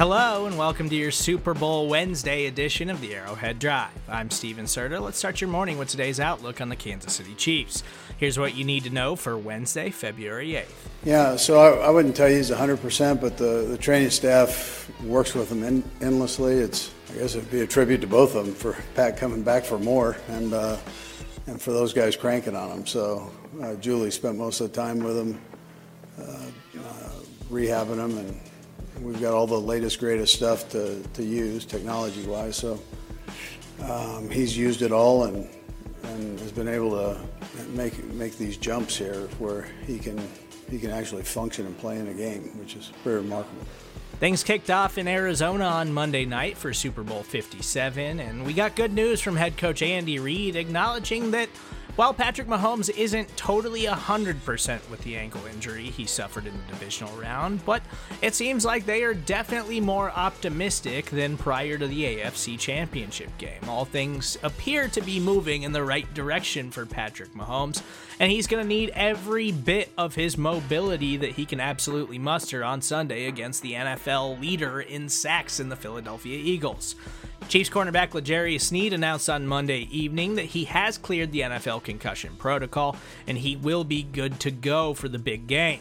Hello, and welcome to your Super Bowl Wednesday edition of the Arrowhead Drive. I'm Stephen Serda. Let's start your morning with today's outlook on the Kansas City Chiefs. Here's what you need to know for Wednesday, February 8th. Yeah, so I, I wouldn't tell you he's 100%, but the, the training staff works with him in, endlessly. It's, I guess it'd be a tribute to both of them for Pat coming back for more and, uh, and for those guys cranking on him. So uh, Julie spent most of the time with him, uh, uh rehabbing him, and We've got all the latest, greatest stuff to, to use technology wise. So um, he's used it all and, and has been able to make, make these jumps here where he can, he can actually function and play in a game, which is very remarkable. Things kicked off in Arizona on Monday night for Super Bowl 57, and we got good news from head coach Andy Reid acknowledging that while Patrick Mahomes isn't totally 100% with the ankle injury he suffered in the divisional round, but it seems like they are definitely more optimistic than prior to the AFC Championship game. All things appear to be moving in the right direction for Patrick Mahomes, and he's going to need every bit of his mobility that he can absolutely muster on Sunday against the NFL leader in sacks in the Philadelphia Eagles. Chiefs cornerback L'Jarius Sneed announced on Monday evening that he has cleared the NFL concussion protocol and he will be good to go for the big game.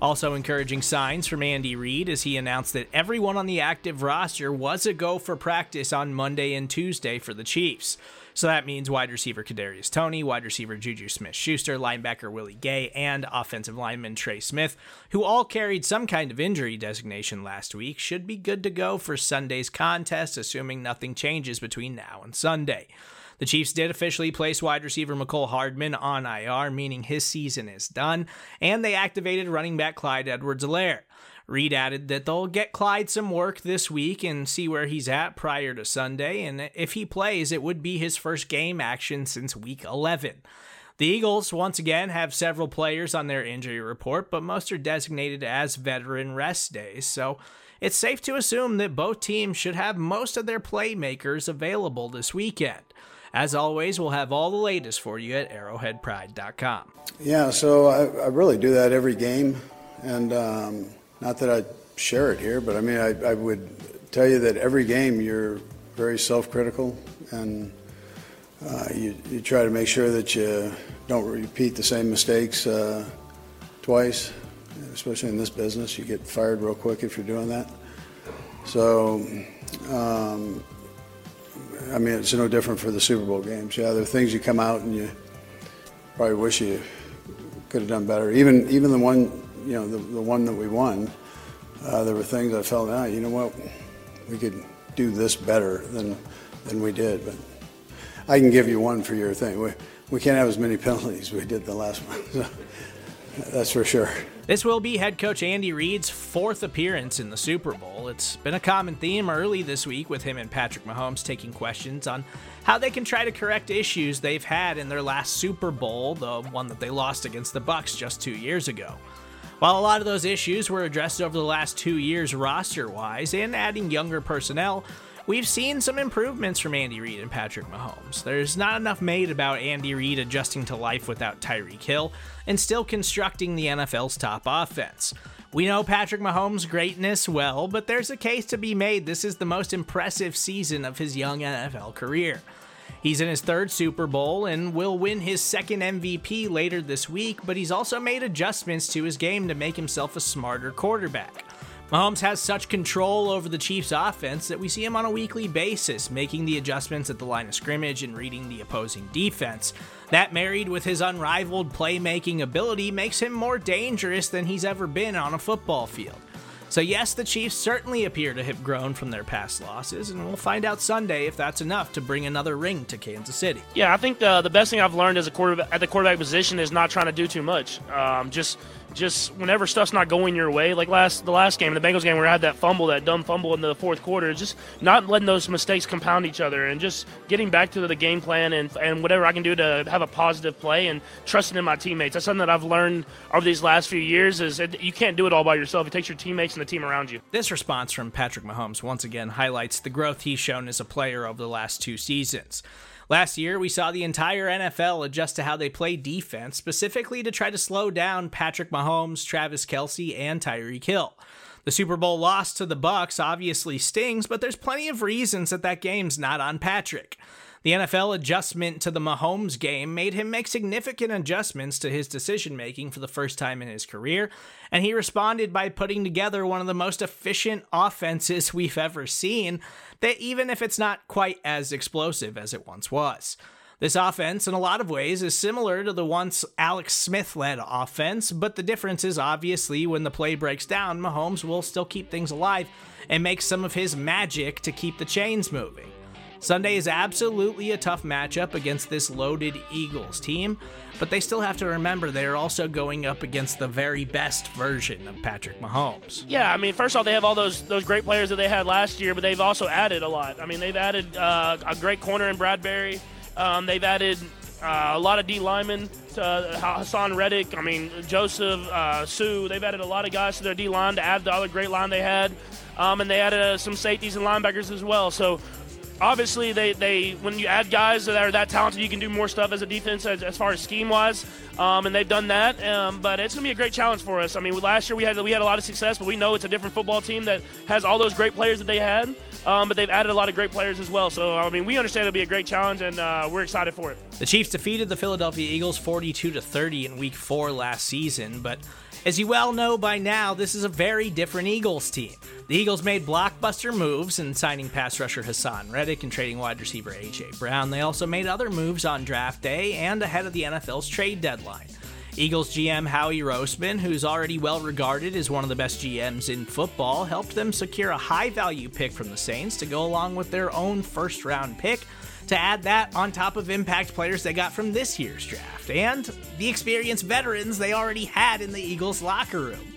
Also, encouraging signs from Andy Reid as he announced that everyone on the active roster was a go for practice on Monday and Tuesday for the Chiefs. So that means wide receiver Kadarius Toney, wide receiver Juju Smith-Schuster, linebacker Willie Gay, and offensive lineman Trey Smith, who all carried some kind of injury designation last week, should be good to go for Sunday's contest, assuming nothing changes between now and Sunday. The Chiefs did officially place wide receiver Mecole Hardman on IR, meaning his season is done, and they activated running back Clyde Edwards-Helaire. Reid added that they'll get Clyde some work this week and see where he's at prior to Sunday, and if he plays, it would be his first game action since week 11. The Eagles, once again, have several players on their injury report, but most are designated as veteran rest days, so it's safe to assume that both teams should have most of their playmakers available this weekend. As always, we'll have all the latest for you at arrowheadpride.com. Yeah, so I, I really do that every game, and um, not that I share it here, but I mean, I, I would tell you that every game you're very self-critical and uh, you, you try to make sure that you don't repeat the same mistakes uh, twice, especially in this business. You get fired real quick if you're doing that. So, um, I mean, it's no different for the Super Bowl games. Yeah, there are things you come out and you probably wish you could have done better. Even even the one you know, the, the one that we won, uh, there were things I felt, ah, you know what, we could do this better than than we did. But I can give you one for your thing. We we can't have as many penalties we did the last one. So that's for sure. This will be head coach Andy Reid's fourth appearance in the Super Bowl. It's been a common theme early this week with him and Patrick Mahomes taking questions on how they can try to correct issues they've had in their last Super Bowl, the one that they lost against the Bucs just 2 years ago. While a lot of those issues were addressed over the last two years roster wise and adding younger personnel, we've seen some improvements from Andy Reid and Patrick Mahomes. There's not enough made about Andy Reid adjusting to life without Tyreek Hill and still constructing the NFL's top offense. We know Patrick Mahomes' greatness well, but there's a case to be made this is the most impressive season of his young NFL career. He's in his third Super Bowl and will win his second MVP later this week, but he's also made adjustments to his game to make himself a smarter quarterback. Mahomes has such control over the Chiefs' offense that we see him on a weekly basis, making the adjustments at the line of scrimmage and reading the opposing defense. That, married with his unrivaled playmaking ability, makes him more dangerous than he's ever been on a football field. So, yes, the Chiefs certainly appear to have grown from their past losses, and we'll find out Sunday if that's enough to bring another ring to Kansas City. Yeah, I think the, the best thing I've learned as a quarterback at the quarterback position is not trying to do too much. Um, just just whenever stuff's not going your way, like last the last game, the Bengals game, where I had that fumble, that dumb fumble in the fourth quarter, just not letting those mistakes compound each other, and just getting back to the game plan and and whatever I can do to have a positive play and trusting in my teammates. That's something that I've learned over these last few years. Is it, you can't do it all by yourself. It takes your teammates and the team around you. This response from Patrick Mahomes once again highlights the growth he's shown as a player over the last two seasons. Last year, we saw the entire NFL adjust to how they play defense, specifically to try to slow down Patrick Mahomes, Travis Kelce, and Tyreek Hill. The Super Bowl loss to the Bucs obviously stings, but there's plenty of reasons that that game's not on Patrick. The NFL adjustment to the Mahomes game made him make significant adjustments to his decision making for the first time in his career, and he responded by putting together one of the most efficient offenses we've ever seen, that even if it's not quite as explosive as it once was. This offense, in a lot of ways, is similar to the once Alex Smith led offense, but the difference is obviously when the play breaks down, Mahomes will still keep things alive and make some of his magic to keep the chains moving. Sunday is absolutely a tough matchup against this loaded Eagles team, but they still have to remember they are also going up against the very best version of Patrick Mahomes. Yeah, I mean, first off, they have all those those great players that they had last year, but they've also added a lot. I mean, they've added uh, a great corner in Bradberry. Um, they've added uh, a lot of D linemen to uh, Haason Reddick. I mean, Joseph uh, Suh. They've added a lot of guys to their D line to add the other great line they had, um, and they added uh, some safeties and linebackers as well. So obviously they, they when you add guys that are that talented you can do more stuff as a defense as, as far as scheme wise um, and they've done that um, but it's going to be a great challenge for us. I mean last year we had we had a lot of success but we know it's a different football team that has all those great players that they had um, but they've added a lot of great players as well. So i mean we understand it'll be a great challenge and uh, we're excited for it. The chiefs defeated the philadelphia eagles 42 to 30 in week four last season but as you well know by now, this is a very different Eagles team. The Eagles made blockbuster moves in signing pass rusher Haason Reddick and trading wide receiver A.J. Brown. They also made other moves on draft day and ahead of the NFL's trade deadline. Eagles GM Howie Roseman, who's already well regarded as one of the best GMs in football, helped them secure a high value pick from the Saints to go along with their own first round pick to add that on top of impact players they got from this year's draft and the experienced veterans they already had in the Eagles locker room.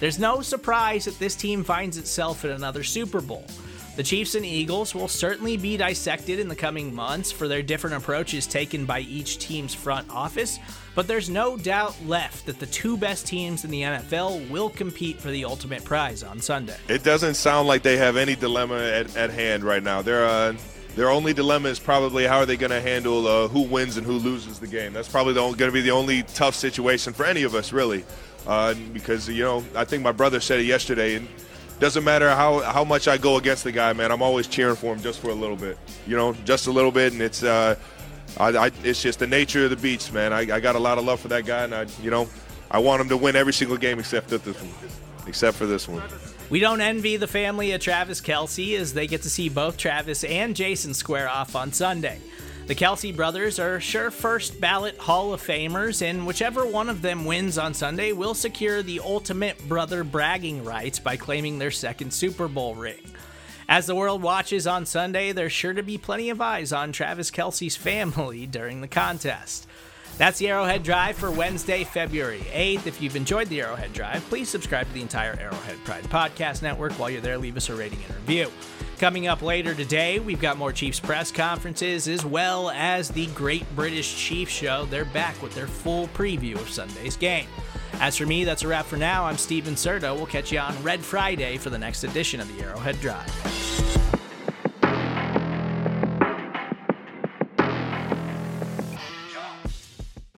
There's no surprise that this team finds itself in another Super Bowl. The Chiefs and Eagles will certainly be dissected in the coming months for their different approaches taken by each team's front office, but there's no doubt left that the two best teams in the NFL will compete for the ultimate prize on Sunday. It doesn't sound like they have any dilemma at, at hand right now. They're uh, their only dilemma is probably how are they going to handle uh, who wins and who loses the game. That's probably going to be the only tough situation for any of us, really, uh, because you know I think my brother said it yesterday. And doesn't matter how, how much I go against the guy, man. I'm always cheering for him just for a little bit, you know, just a little bit, and it's uh, I, I, it's just the nature of the beast, man. I, I got a lot of love for that guy, and I, you know, I want him to win every single game except this one, except for this one. We don't envy the family of Travis Kelce as they get to see both Travis and Jason square off on Sunday. The Kelce brothers are sure first ballot Hall of Famers, and whichever one of them wins on Sunday will secure the ultimate brother bragging rights by claiming their second Super Bowl ring. As the world watches on Sunday, there's sure to be plenty of eyes on Travis Kelce's family during the contest. That's the Arrowhead Drive for Wednesday, February 8th. If you've enjoyed the Arrowhead Drive, please subscribe to the entire Arrowhead Pride Podcast Network. While you're there, leave us a rating and review. Coming up later today, we've got more Chiefs press conferences as well as the Great British Chiefs Show. They're back with their full preview of Sunday's game. As for me, that's a wrap for now. I'm Stephen Serda. We'll catch you on Red Friday for the next edition of the Arrowhead Drive.